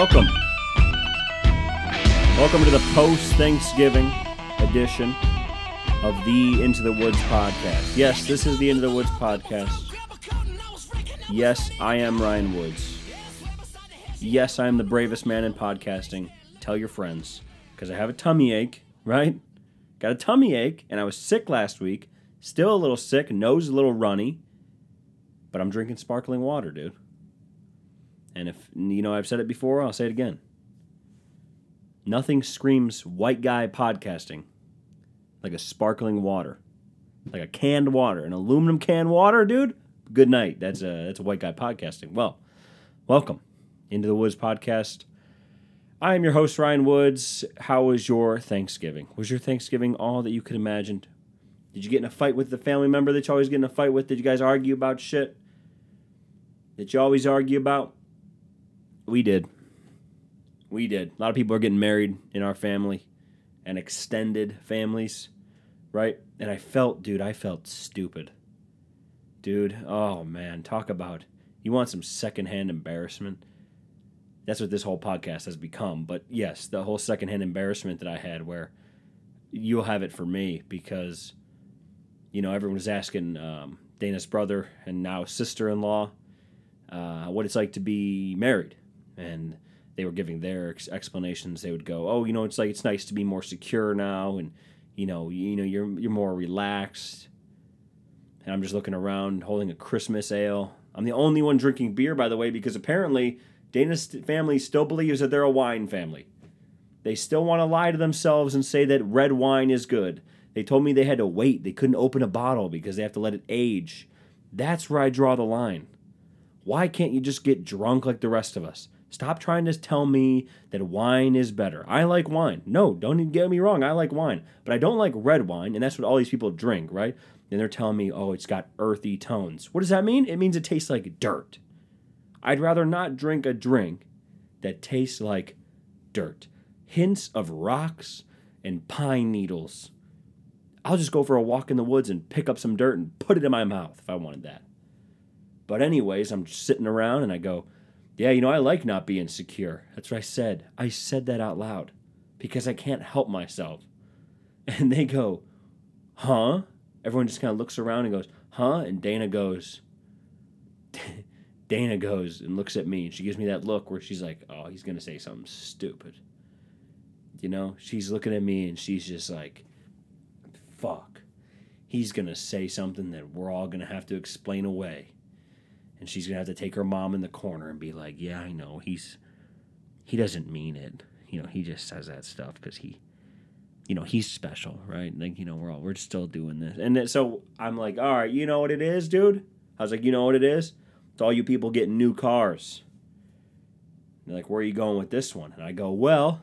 Welcome. Welcome to the post Thanksgiving edition of the Into the Woods podcast. Yes, this is the Into the Woods podcast. Yes, I am Ryan Woods. Yes, I am the bravest man in podcasting. Tell your friends. Because I have a tummy ache, right? Got a tummy ache, and I was sick last week. Still a little sick, nose a little runny. But I'm drinking sparkling water, dude. And if, you know, I've said it before, I'll say it again. Nothing screams white guy podcasting like a sparkling water, like a canned water, an aluminum canned water, dude. Good night. That's a that's a white guy podcasting. Well, welcome into the Woods podcast. I am your host Ryan Woods. How was your Thanksgiving? Was your Thanksgiving all that you could imagine? Did you get in a fight with the family member that you always get in a fight with? Did you guys argue about shit that you always argue about? We did. We did. A lot of people are getting married in our family and extended families, right? And I felt, dude, I felt stupid. Dude, oh man, talk about you want some secondhand embarrassment. That's what this whole podcast has become. But yes, the whole secondhand embarrassment that I had where you'll have it for me because, you know, everyone was asking um, Dana's brother and now sister in law uh, what it's like to be married. And they were giving their ex- explanations, they would go, "Oh, you know, it's like it's nice to be more secure now, and you know, you, you know, you're you're more relaxed." And I'm just looking around, holding a Christmas ale. I'm the only one drinking beer, by the way, because apparently Dana's family still believes that they're a wine family. They still want to lie to themselves and say that red wine is good. They told me they had to wait. They couldn't open a bottle because they have to let it age. That's where I draw the line. Why can't you just get drunk like the rest of us? Stop trying to tell me that wine is better. I like wine. No, don't get me wrong. I like wine, but I don't like red wine, and that's what all these people drink, right? Then they're telling me, oh, it's got earthy tones. What does that mean? It means it tastes like dirt. I'd rather not drink a drink that tastes like dirt. Hints of rocks and pine needles. I'll just go for a walk in the woods and pick up some dirt and put it in my mouth if I wanted that. But, anyways, I'm sitting around and I go, yeah, you know, I like not being secure. That's what I said. I said that out loud because I can't help myself. And they go, huh? Everyone just kind of looks around and goes, huh? And Dana goes, Dana goes and looks at me and she gives me that look where she's like, oh, he's going to say something stupid. You know, she's looking at me and she's just like, fuck. He's going to say something that we're all going to have to explain away and she's gonna have to take her mom in the corner and be like, "Yeah, I know he's he doesn't mean it. You know, he just says that stuff because he, you know, he's special, right? Like, you know, we're all we're still doing this, and so I'm like, all right, you know what it is, dude? I was like, you know what it is? It's all you people getting new cars. They're like, where are you going with this one? And I go, well,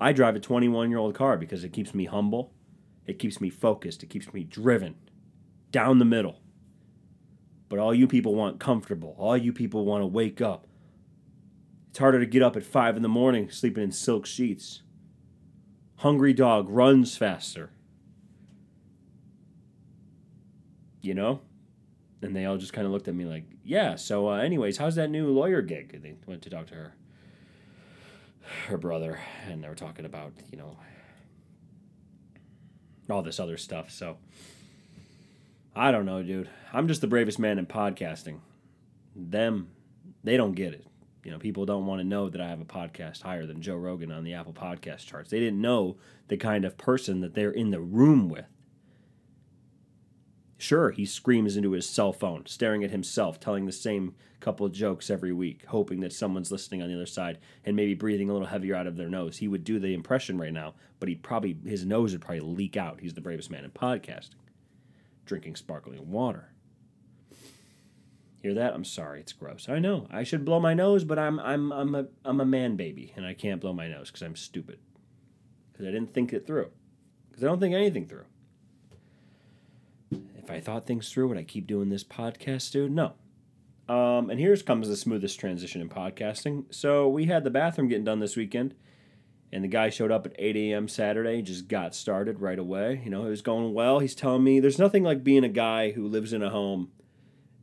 I drive a 21 year old car because it keeps me humble, it keeps me focused, it keeps me driven down the middle. But all you people want comfortable. All you people want to wake up. It's harder to get up at 5 in the morning sleeping in silk sheets. Hungry dog runs faster. You know? And they all just kind of looked at me like, yeah, so, uh, anyways, how's that new lawyer gig? And they went to talk to her, her brother, and they were talking about, you know, all this other stuff. So, I don't know, dude. I'm just the bravest man in podcasting. Them, they don't get it. You know, people don't want to know that I have a podcast higher than Joe Rogan on the Apple Podcast charts. They didn't know the kind of person that they're in the room with. Sure, he screams into his cell phone, staring at himself, telling the same couple jokes every week, hoping that someone's listening on the other side and maybe breathing a little heavier out of their nose. He would do the impression right now, but he'd probably his nose would probably leak out. He's the bravest man in podcasting drinking sparkling water. Hear that? I'm sorry, it's gross. I know. I should blow my nose, but I'm I'm I'm a I'm a man baby and I can't blow my nose cuz I'm stupid. Cuz I didn't think it through. Cuz I don't think anything through. If I thought things through, would I keep doing this podcast, dude? No. Um, and here's comes the smoothest transition in podcasting. So we had the bathroom getting done this weekend and the guy showed up at 8 a.m. Saturday, just got started right away. You know, it was going well. He's telling me there's nothing like being a guy who lives in a home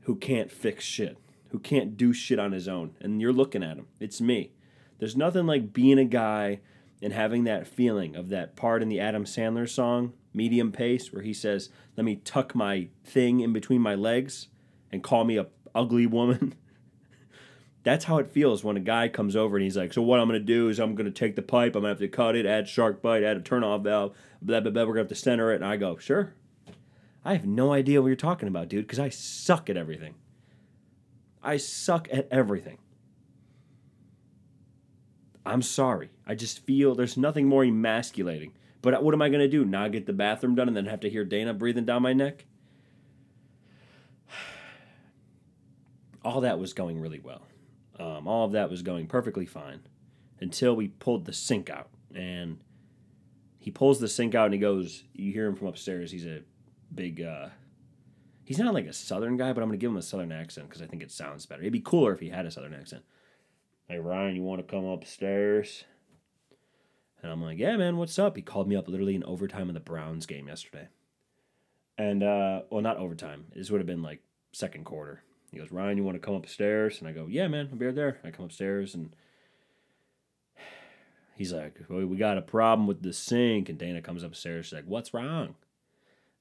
who can't fix shit, who can't do shit on his own. And you're looking at him. It's me. There's nothing like being a guy and having that feeling of that part in the Adam Sandler song, Medium Pace, where he says, Let me tuck my thing in between my legs and call me a ugly woman. That's how it feels when a guy comes over and he's like, So what I'm gonna do is I'm gonna take the pipe, I'm gonna have to cut it, add shark bite, add a turn off valve, blah blah blah, we're gonna have to center it. And I go, Sure. I have no idea what you're talking about, dude, because I suck at everything. I suck at everything. I'm sorry. I just feel there's nothing more emasculating. But what am I going to do? Not get the bathroom done and then have to hear Dana breathing down my neck? All that was going really well. Um, all of that was going perfectly fine until we pulled the sink out. And he pulls the sink out and he goes, You hear him from upstairs. He's a big, uh, he's not like a southern guy, but I'm going to give him a southern accent because I think it sounds better. It'd be cooler if he had a southern accent. Hey, Ryan, you want to come upstairs? And I'm like, yeah, man, what's up? He called me up literally in overtime of the Browns game yesterday. And, uh, well, not overtime. This would have been like second quarter. He goes, Ryan, you want to come upstairs? And I go, yeah, man, I'll be right there. I come upstairs and he's like, well, we got a problem with the sink. And Dana comes upstairs. She's like, what's wrong?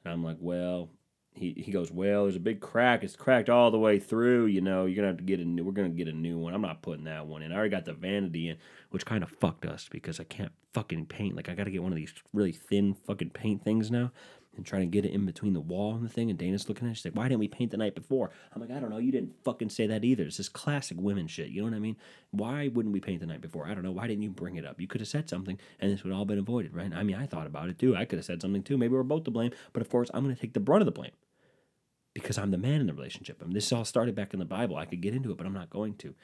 And I'm like, well, he, he goes, well, there's a big crack. It's cracked all the way through. You know, you're gonna have to get a new. We're gonna get a new one. I'm not putting that one in. I already got the vanity in, which kind of fucked us because I can't fucking paint. Like I got to get one of these really thin fucking paint things now, and trying to get it in between the wall and the thing. And Dana's looking at it. She's like, why didn't we paint the night before? I'm like, I don't know. You didn't fucking say that either. It's this classic women shit. You know what I mean? Why wouldn't we paint the night before? I don't know. Why didn't you bring it up? You could have said something, and this would all been avoided, right? I mean, I thought about it too. I could have said something too. Maybe we're both to blame, but of course, I'm gonna take the brunt of the blame because I'm the man in the relationship. I mean, this all started back in the Bible. I could get into it, but I'm not going to.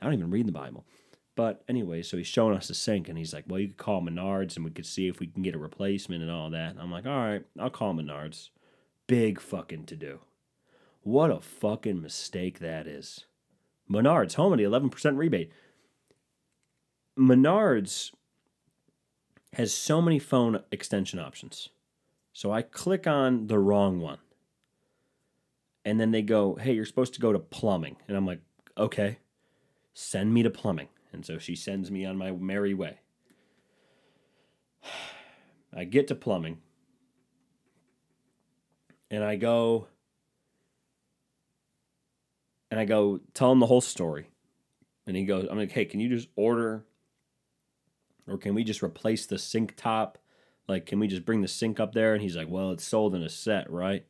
I don't even read the Bible. But anyway, so he's showing us the sink, and he's like, "Well, you could call Menards, and we could see if we can get a replacement and all that." And I'm like, "All right, I'll call Menards." Big fucking to do. What a fucking mistake that is. Menards home at the 11% rebate. Menards has so many phone extension options. So I click on the wrong one and then they go, "Hey, you're supposed to go to plumbing," and I'm like, "Okay, send me to plumbing." And so she sends me on my merry way. I get to plumbing, and I go, and I go tell him the whole story, and he goes, "I'm like, hey, can you just order, or can we just replace the sink top?" Like, can we just bring the sink up there? And he's like, well, it's sold in a set, right?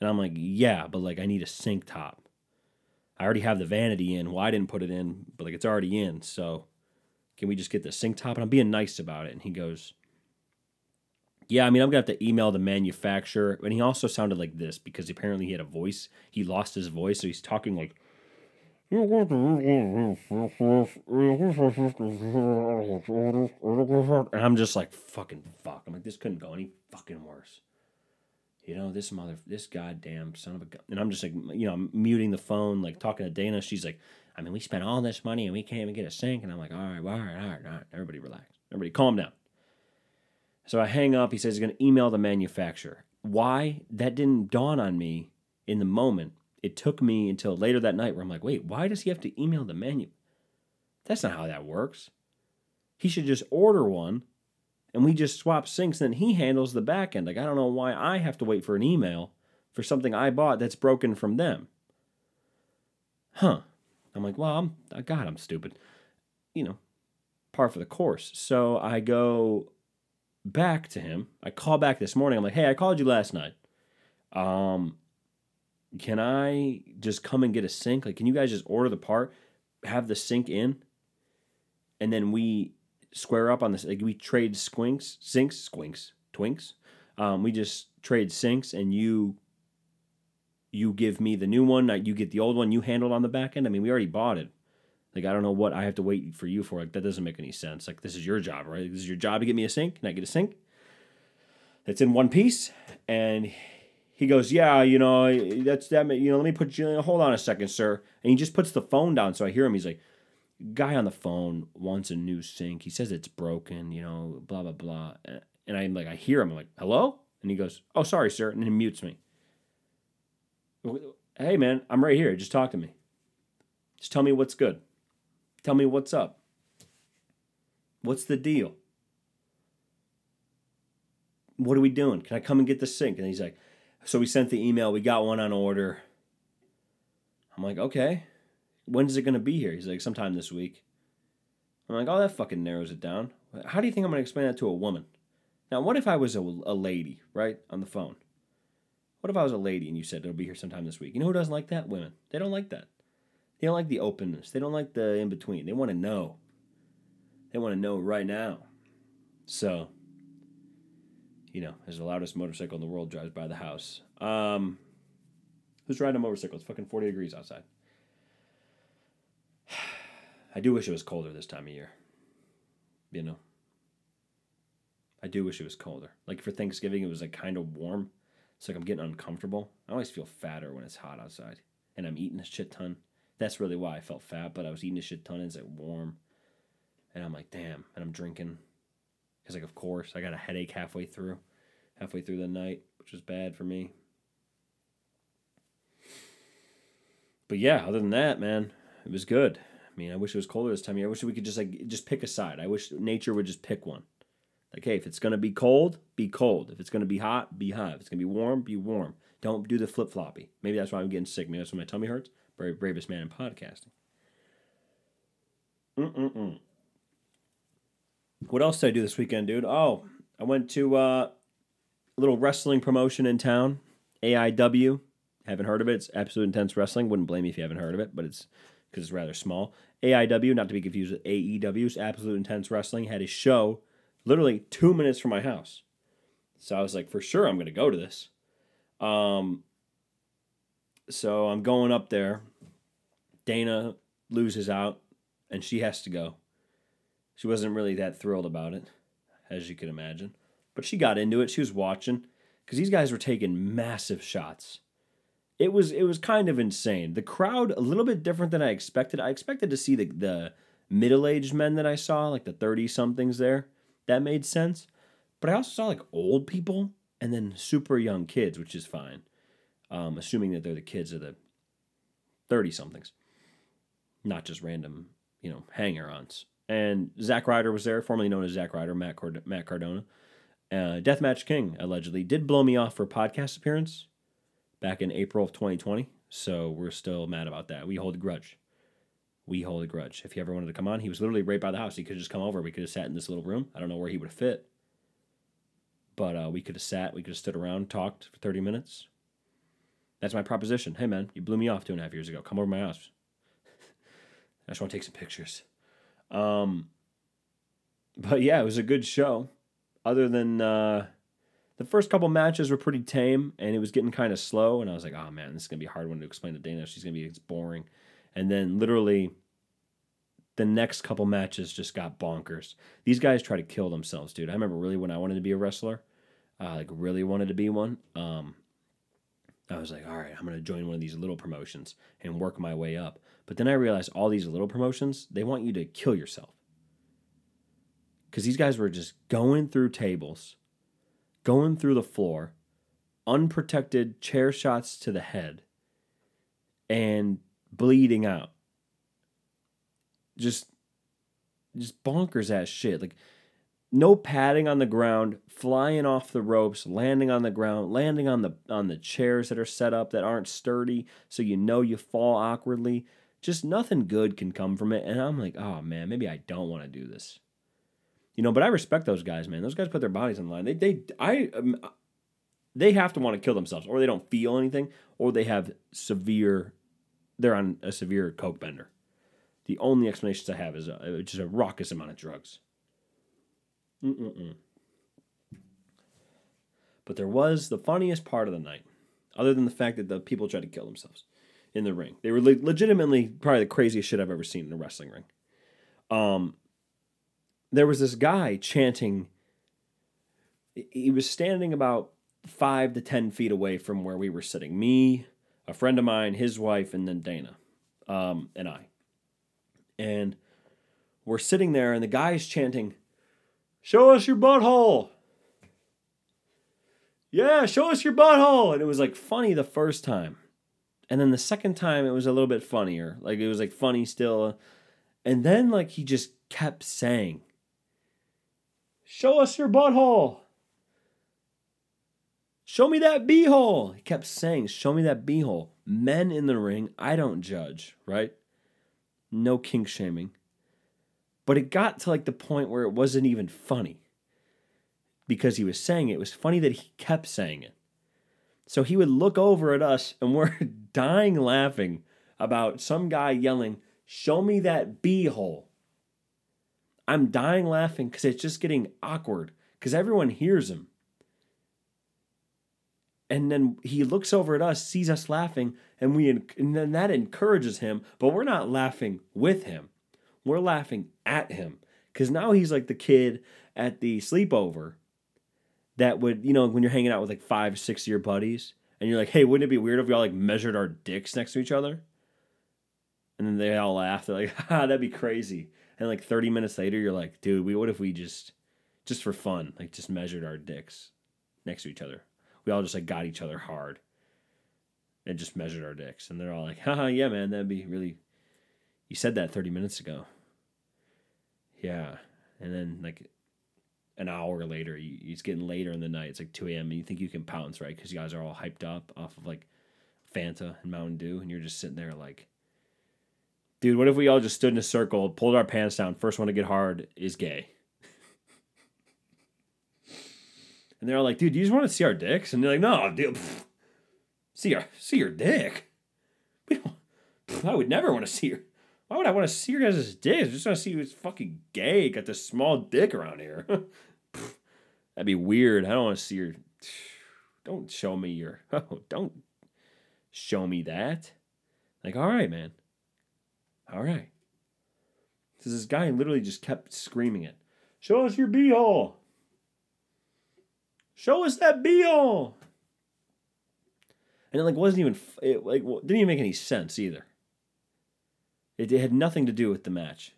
And I'm like, yeah, but like I need a sink top. I already have the vanity in. Well, I didn't put it in, but like it's already in. So can we just get the sink top? And I'm being nice about it. And he goes, yeah, I mean, I'm gonna have to email the manufacturer. And he also sounded like this because apparently he had a voice. He lost his voice, so he's talking like. And I'm just like, fucking fuck. I'm like, this couldn't go any fucking worse you know, this mother, this goddamn son of a gun. And I'm just like, you know, I'm muting the phone, like talking to Dana. She's like, I mean, we spent all this money and we can't even get a sink. And I'm like, all right, all right, all right, all right. Everybody relax. Everybody calm down. So I hang up. He says he's going to email the manufacturer. Why? That didn't dawn on me in the moment. It took me until later that night where I'm like, wait, why does he have to email the menu? That's not how that works. He should just order one and we just swap sinks and he handles the back end. Like I don't know why I have to wait for an email for something I bought that's broken from them. Huh. I'm like, well, I'm uh, God, I'm stupid. You know, par for the course. So I go back to him. I call back this morning. I'm like, hey, I called you last night. Um, can I just come and get a sink? Like, can you guys just order the part, have the sink in, and then we square up on this. Like we trade squinks, sinks, squinks, twinks. Um, we just trade sinks, and you you give me the new one, you get the old one you handled on the back end. I mean, we already bought it. Like I don't know what I have to wait for you for. Like that doesn't make any sense. Like this is your job, right? This is your job to get me a sink. Can I get a sink? That's in one piece, and he goes, "Yeah, you know, that's that. You know, let me put you. Hold on a second, sir." And he just puts the phone down, so I hear him. He's like, guy on the phone wants a new sink. He says it's broken, you know, blah blah blah. And I'm like, I hear him. I'm like, hello? And he goes, oh, sorry, sir. And he mutes me. Hey, man, I'm right here. Just talk to me. Just tell me what's good. Tell me what's up. What's the deal? What are we doing? Can I come and get the sink? And he's like, so we sent the email. We got one on order. I'm like, okay. When's it going to be here? He's like, sometime this week. I'm like, oh, that fucking narrows it down. How do you think I'm going to explain that to a woman? Now, what if I was a, a lady, right, on the phone? What if I was a lady and you said it'll be here sometime this week? You know who doesn't like that? Women. They don't like that. They don't like the openness. They don't like the in between. They want to know. They want to know right now. So, you know, as the loudest motorcycle in the world drives by the house. Um, who's riding a motorcycle? It's fucking 40 degrees outside. I do wish it was colder this time of year. You know, I do wish it was colder. Like for Thanksgiving, it was like kind of warm. It's like I'm getting uncomfortable. I always feel fatter when it's hot outside, and I'm eating a shit ton. That's really why I felt fat. But I was eating a shit ton, and it's like warm, and I'm like, damn. And I'm drinking, because like of course I got a headache halfway through, halfway through the night, which was bad for me. But yeah, other than that, man, it was good. I mean, I wish it was colder this time of year. I wish we could just like just pick a side. I wish nature would just pick one. Like, hey, if it's gonna be cold, be cold. If it's gonna be hot, be hot. If it's gonna be warm, be warm. Don't do the flip floppy. Maybe that's why I'm getting sick. Maybe that's why my tummy hurts. Brave, bravest man in podcasting. Mm-mm-mm. What else did I do this weekend, dude? Oh, I went to uh, a little wrestling promotion in town, AIW. Haven't heard of it. It's Absolute Intense Wrestling. Wouldn't blame you if you haven't heard of it, but it's because it's rather small. AIW, not to be confused with AEW's Absolute Intense Wrestling, had a show literally two minutes from my house. So I was like, for sure, I'm going to go to this. Um, so I'm going up there. Dana loses out, and she has to go. She wasn't really that thrilled about it, as you can imagine. But she got into it. She was watching because these guys were taking massive shots. It was it was kind of insane. The crowd a little bit different than I expected. I expected to see the the middle aged men that I saw, like the thirty somethings there. That made sense. But I also saw like old people and then super young kids, which is fine. Um, assuming that they're the kids of the 30 somethings, not just random, you know, hanger ons. And Zack Ryder was there, formerly known as Zack Ryder, Matt, Cord- Matt Cardona. Uh, Deathmatch King allegedly did blow me off for podcast appearance back in April of 2020. So we're still mad about that. We hold a grudge we hold a grudge. If he ever wanted to come on, he was literally right by the house. He could just come over. We could have sat in this little room. I don't know where he would have fit. But uh, we could have sat, we could have stood around, talked for 30 minutes. That's my proposition. Hey, man, you blew me off two and a half years ago. Come over to my house. I just want to take some pictures. Um, but yeah, it was a good show. Other than uh, the first couple matches were pretty tame, and it was getting kind of slow. And I was like, oh man, this is gonna be a hard one to explain to Dana. She's gonna be it's boring and then literally the next couple matches just got bonkers. These guys try to kill themselves, dude. I remember really when I wanted to be a wrestler, uh, like really wanted to be one. Um, I was like, all right, I'm gonna join one of these little promotions and work my way up. But then I realized all these little promotions, they want you to kill yourself. Because these guys were just going through tables, going through the floor, unprotected chair shots to the head, and bleeding out. Just just bonkers ass shit. Like no padding on the ground, flying off the ropes, landing on the ground, landing on the on the chairs that are set up that aren't sturdy, so you know you fall awkwardly. Just nothing good can come from it. And I'm like, oh man, maybe I don't want to do this. You know, but I respect those guys, man. Those guys put their bodies on the line. They they I um, they have to want to kill themselves, or they don't feel anything, or they have severe they're on a severe coke bender. The only explanations I have is a, just a raucous amount of drugs. Mm-mm-mm. But there was the funniest part of the night, other than the fact that the people tried to kill themselves in the ring. They were le- legitimately probably the craziest shit I've ever seen in a wrestling ring. Um, there was this guy chanting. He was standing about five to ten feet away from where we were sitting. Me, a friend of mine, his wife, and then Dana, um, and I. And we're sitting there, and the guy's chanting, Show us your butthole! Yeah, show us your butthole! And it was like funny the first time. And then the second time it was a little bit funnier. Like it was like funny still. And then like he just kept saying, Show us your butthole. Show me that beehole. He kept saying, Show me that beehole. Men in the ring, I don't judge, right? No kink shaming. But it got to like the point where it wasn't even funny because he was saying it. It was funny that he kept saying it. So he would look over at us and we're dying laughing about some guy yelling, Show me that beehole. I'm dying laughing because it's just getting awkward because everyone hears him. And then he looks over at us, sees us laughing, and we and then that encourages him, but we're not laughing with him. We're laughing at him because now he's like the kid at the sleepover that would, you know, when you're hanging out with like five, six of your buddies, and you're like, hey, wouldn't it be weird if we all like measured our dicks next to each other? And then they all laugh. They're like, ah, that'd be crazy. And like 30 minutes later, you're like, dude, we what if we just, just for fun, like just measured our dicks next to each other? We all just like got each other hard and just measured our dicks. And they're all like, haha, yeah, man, that'd be really. You said that 30 minutes ago. Yeah. And then like an hour later, it's getting later in the night. It's like 2 a.m. and you think you can pounce, right? Because you guys are all hyped up off of like Fanta and Mountain Dew. And you're just sitting there like, dude, what if we all just stood in a circle, pulled our pants down? First one to get hard is gay. and they're all like, dude, you just want to see our dicks? And they're like, no, dude, pff, see our see your dick. We don't, pff, I would never want to see your. Why would I want to see your guys' dicks? I just want to see who's fucking gay. Got this small dick around here. That'd be weird. I don't want to see your. Don't show me your. Oh, don't show me that. Like, all right, man. All right. So this guy literally just kept screaming it. Show us your beehole. Show us that beehole. And it like wasn't even it like didn't even make any sense either. It, it had nothing to do with the match.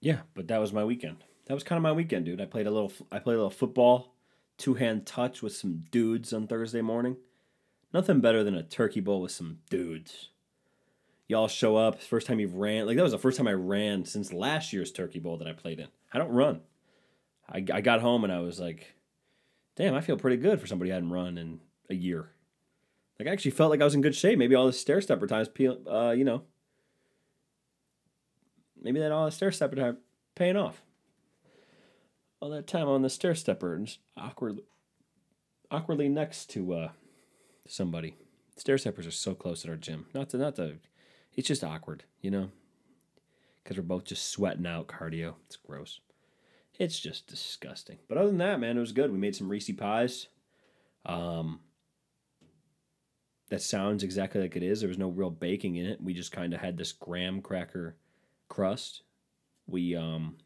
Yeah, but that was my weekend. That was kind of my weekend, dude. I played a little I played a little football, two hand touch with some dudes on Thursday morning. Nothing better than a turkey bowl with some dudes y'all show up. First time you've ran. Like that was the first time I ran since last year's Turkey Bowl that I played in. I don't run. I, I got home and I was like, damn, I feel pretty good for somebody who hadn't run in a year. Like I actually felt like I was in good shape. Maybe all the stair stepper times, uh, you know, maybe that all the stair stepper time paying off. All that time on the stair stepper and just awkwardly, awkwardly next to uh, somebody. Stair steppers are so close at our gym. Not to not to it's just awkward, you know? Because we're both just sweating out cardio. It's gross. It's just disgusting. But other than that, man, it was good. We made some Reese pies. Um, that sounds exactly like it is. There was no real baking in it. We just kind of had this graham cracker crust. We um,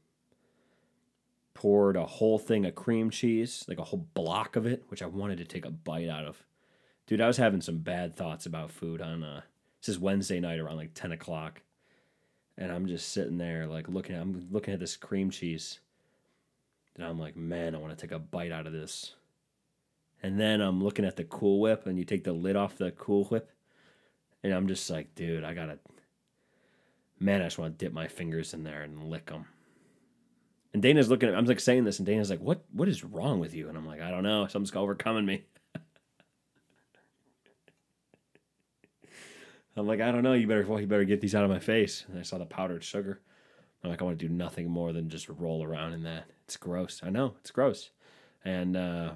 poured a whole thing of cream cheese, like a whole block of it, which I wanted to take a bite out of. Dude, I was having some bad thoughts about food on uh, this is Wednesday night around like ten o'clock, and I'm just sitting there like looking. At, I'm looking at this cream cheese, and I'm like, man, I want to take a bite out of this. And then I'm looking at the Cool Whip, and you take the lid off the Cool Whip, and I'm just like, dude, I gotta. Man, I just want to dip my fingers in there and lick them. And Dana's looking at I'm like saying this, and Dana's like, "What? What is wrong with you?" And I'm like, "I don't know. Something's overcoming me." I'm like, I don't know. You better, well, you better get these out of my face. And I saw the powdered sugar. I'm like, I want to do nothing more than just roll around in that. It's gross. I know it's gross, and uh,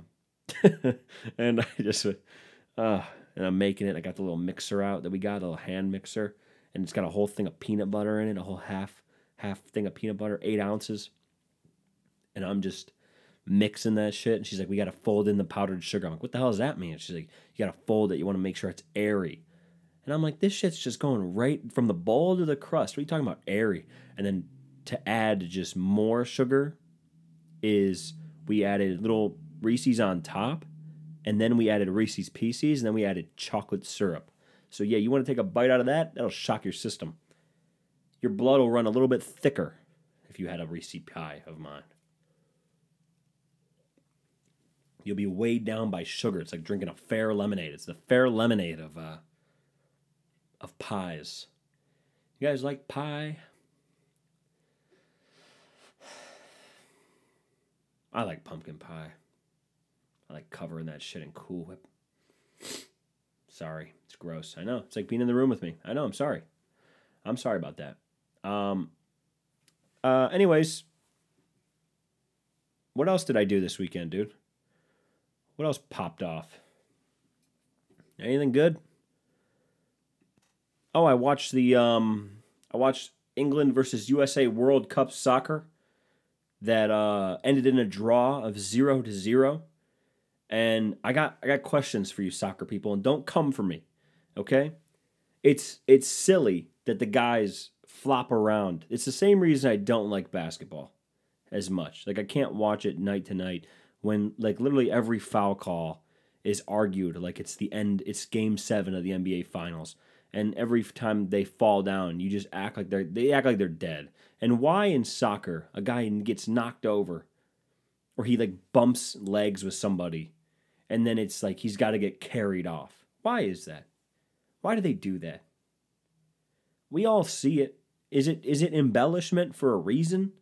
and I just, uh, and I'm making it. I got the little mixer out that we got, a little hand mixer, and it's got a whole thing of peanut butter in it, a whole half half thing of peanut butter, eight ounces, and I'm just mixing that shit. And she's like, we got to fold in the powdered sugar. I'm like, what the hell does that mean? She's like, you got to fold it. You want to make sure it's airy. And I'm like, this shit's just going right from the bowl to the crust. What are you talking about? Airy. And then to add just more sugar is we added little Reese's on top, and then we added Reese's Pieces, and then we added chocolate syrup. So yeah, you want to take a bite out of that? That'll shock your system. Your blood will run a little bit thicker if you had a Reese pie of mine. You'll be weighed down by sugar. It's like drinking a fair lemonade. It's the fair lemonade of uh, of pies. You guys like pie? I like pumpkin pie. I like covering that shit in Cool Whip. Sorry, it's gross. I know. It's like being in the room with me. I know. I'm sorry. I'm sorry about that. Um. Uh. Anyways, what else did I do this weekend, dude? What else popped off? Anything good? Oh, I watched the um I watched England versus USA World Cup soccer that uh ended in a draw of 0 to 0. And I got I got questions for you soccer people and don't come for me. Okay? It's it's silly that the guys flop around. It's the same reason I don't like basketball as much. Like I can't watch it night to night when like literally every foul call is argued like it's the end it's game 7 of the NBA finals and every time they fall down you just act like they're they act like they're dead. And why in soccer a guy gets knocked over or he like bumps legs with somebody and then it's like he's got to get carried off. Why is that? Why do they do that? We all see it. Is it is it embellishment for a reason?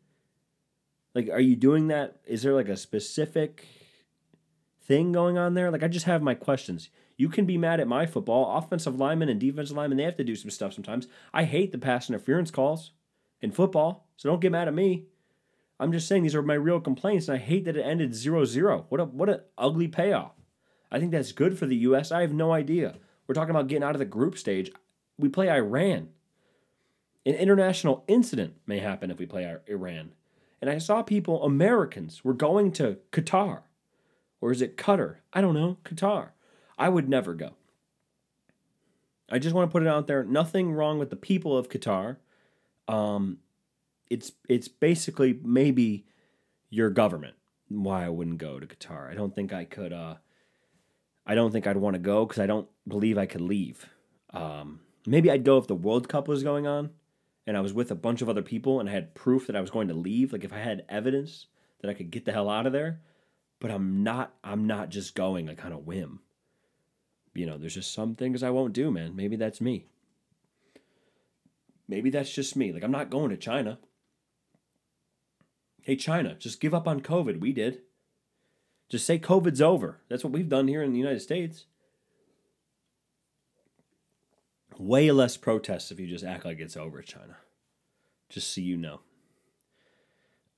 Like, are you doing that? Is there like a specific thing going on there? Like, I just have my questions. You can be mad at my football. Offensive linemen and defensive linemen, they have to do some stuff sometimes. I hate the pass interference calls in football, so don't get mad at me. I'm just saying these are my real complaints, and I hate that it ended 0 0. What a what an ugly payoff. I think that's good for the U.S. I have no idea. We're talking about getting out of the group stage. We play Iran. An international incident may happen if we play Iran. And I saw people, Americans, were going to Qatar. Or is it Qatar? I don't know. Qatar. I would never go. I just want to put it out there. Nothing wrong with the people of Qatar. Um, it's it's basically maybe your government why I wouldn't go to Qatar. I don't think I could. Uh, I don't think I'd want to go because I don't believe I could leave. Um, maybe I'd go if the World Cup was going on and I was with a bunch of other people and I had proof that I was going to leave, like if I had evidence that I could get the hell out of there, but I'm not I'm not just going like on a whim. You know, there's just some things I won't do, man. Maybe that's me. Maybe that's just me. Like I'm not going to China. Hey China, just give up on COVID. We did. Just say COVID's over. That's what we've done here in the United States way less protests if you just act like it's over, China. Just so you know.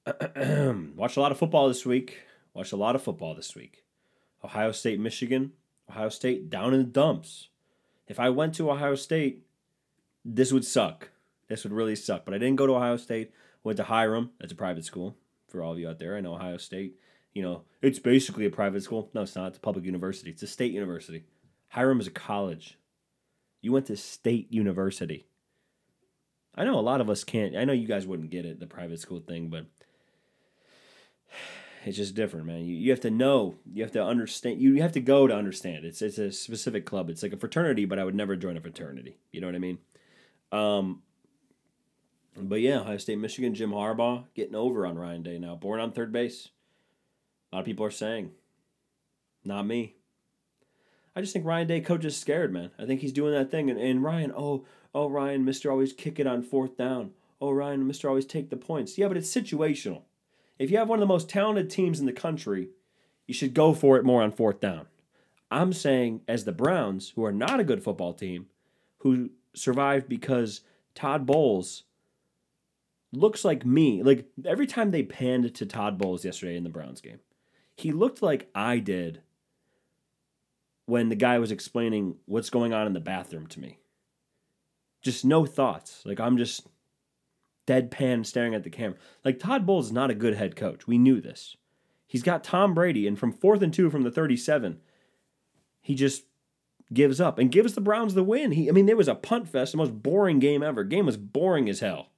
Watch a lot of football this week. Watch a lot of football this week. Ohio State, Michigan. Ohio State down in the dumps. If I went to Ohio State, this would suck. This would really suck. But I didn't go to Ohio State. Went to Hiram. That's a private school for all of you out there. I know Ohio State. You know, it's basically a private school. No, it's not. It's a public university. It's a state university. Hiram is a college. You went to state university. I know a lot of us can't. I know you guys wouldn't get it, the private school thing, but it's just different, man. You, you have to know. You have to understand. You have to go to understand. It's it's a specific club. It's like a fraternity, but I would never join a fraternity. You know what I mean? Um, but yeah, Ohio State, Michigan, Jim Harbaugh getting over on Ryan Day now. Born on third base. A lot of people are saying, not me. I just think Ryan Day coach is scared, man. I think he's doing that thing. And, and Ryan, oh, oh, Ryan, Mister always kick it on fourth down. Oh, Ryan, Mister always take the points. Yeah, but it's situational. If you have one of the most talented teams in the country, you should go for it more on fourth down. I'm saying, as the Browns, who are not a good football team, who survived because Todd Bowles looks like me. Like every time they panned to Todd Bowles yesterday in the Browns game, he looked like I did when the guy was explaining what's going on in the bathroom to me. Just no thoughts. Like I'm just deadpan staring at the camera. Like Todd Bowles is not a good head coach. We knew this. He's got Tom Brady, and from fourth and two from the 37, he just gives up and gives the Browns the win. He, I mean, there was a punt fest, the most boring game ever. Game was boring as hell.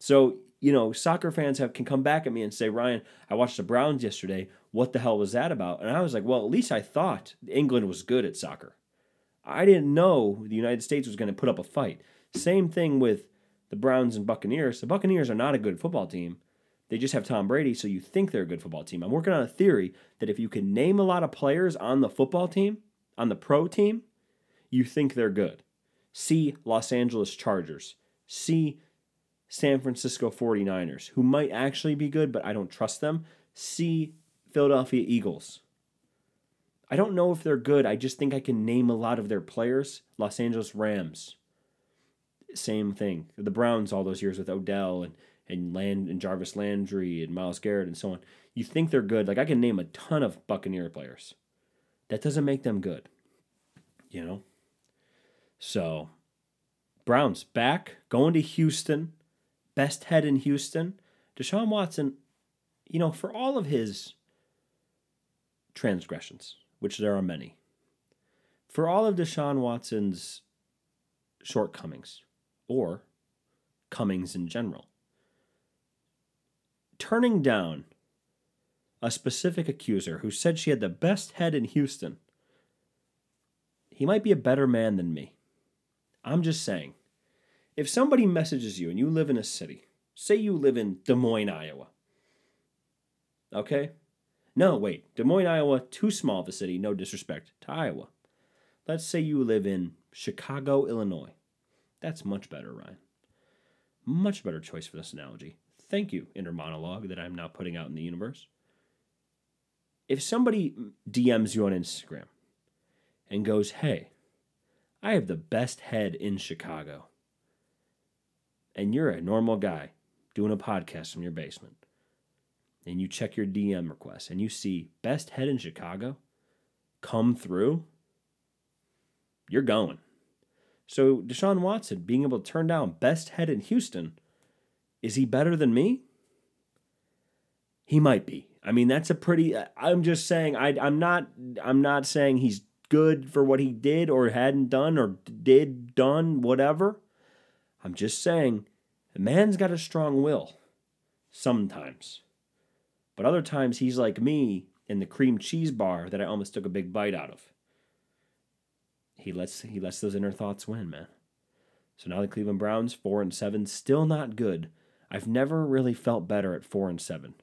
So you know, soccer fans have can come back at me and say, Ryan, I watched the Browns yesterday. What the hell was that about? And I was like, well, at least I thought England was good at soccer. I didn't know the United States was going to put up a fight. Same thing with the Browns and Buccaneers. The Buccaneers are not a good football team. They just have Tom Brady, so you think they're a good football team. I'm working on a theory that if you can name a lot of players on the football team, on the pro team, you think they're good. See Los Angeles Chargers. See San Francisco 49ers, who might actually be good, but I don't trust them. See Philadelphia Eagles. I don't know if they're good. I just think I can name a lot of their players. Los Angeles Rams. Same thing. The Browns all those years with Odell and and Land and Jarvis Landry and Myles Garrett and so on. You think they're good. Like I can name a ton of Buccaneer players. That doesn't make them good. You know? So Browns back, going to Houston. Best head in Houston. Deshaun Watson, you know, for all of his transgressions, which there are many, for all of Deshaun Watson's shortcomings, or Cummings in general, turning down a specific accuser who said she had the best head in Houston, he might be a better man than me. I'm just saying. If somebody messages you and you live in a city, say you live in Des Moines, Iowa. Okay? No, wait. Des Moines, Iowa, too small of a city, no disrespect to Iowa. Let's say you live in Chicago, Illinois. That's much better, Ryan. Much better choice for this analogy. Thank you, inner monologue that I'm now putting out in the universe. If somebody DMs you on Instagram and goes, Hey, I have the best head in Chicago, and you're a normal guy doing a podcast from your basement, and you check your DM requests and you see best head in Chicago come through, you're going. So Deshaun Watson being able to turn down best head in Houston is he better than me? He might be. I mean, that's a pretty. I'm just saying. I, I'm not. I'm not saying he's good for what he did or hadn't done or did done whatever. I'm just saying, the man's got a strong will. Sometimes, but other times he's like me in the cream cheese bar that I almost took a big bite out of. He lets he lets those inner thoughts win, man. So now the Cleveland Browns four and seven, still not good, I've never really felt better at 4 and 7.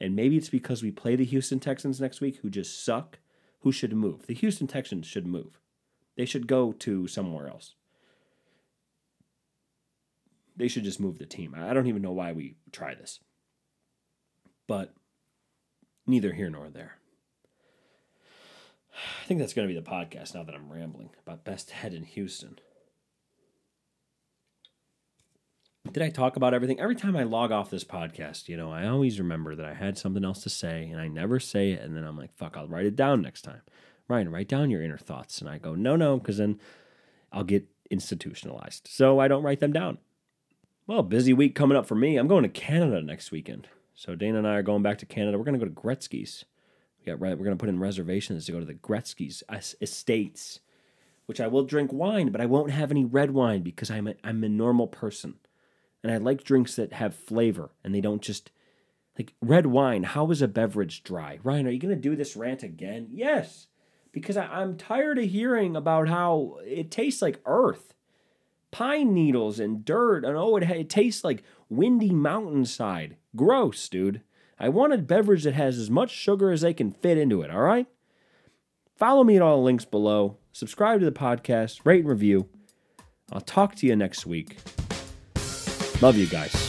And maybe it's because we play the Houston Texans next week who just suck, who should move. The Houston Texans should move. They should go to somewhere else. They should just move the team. I don't even know why we try this. But neither here nor there. I think that's going to be the podcast now that I'm rambling about best head in Houston. did I talk about everything? Every time I log off this podcast, you know, I always remember that I had something else to say and I never say it. And then I'm like, fuck, I'll write it down next time. Ryan, write down your inner thoughts. And I go, no, no, because then I'll get institutionalized. So I don't write them down. Well, busy week coming up for me. I'm going to Canada next weekend. So Dana and I are going back to Canada. We're going to go to Gretzky's. Got, we're to put in reservations to go to the Gretzky's estates, which I will drink wine, but I won't have any red wine because I'm a, I'm a normal person and I like drinks that have flavor and they don't just like red wine. How is a beverage dry? Ryan, are you to do this rant again? Yes, because I, am tired of hearing about how it tastes like earth, pine needles and dirt, and oh, it, it tastes like windy mountainside. Gross, dude. I want a beverage that has as much sugar as they can fit into it, all right? Follow me at all the links below. Subscribe to the podcast, rate and review. I'll talk to you next week. Love you guys.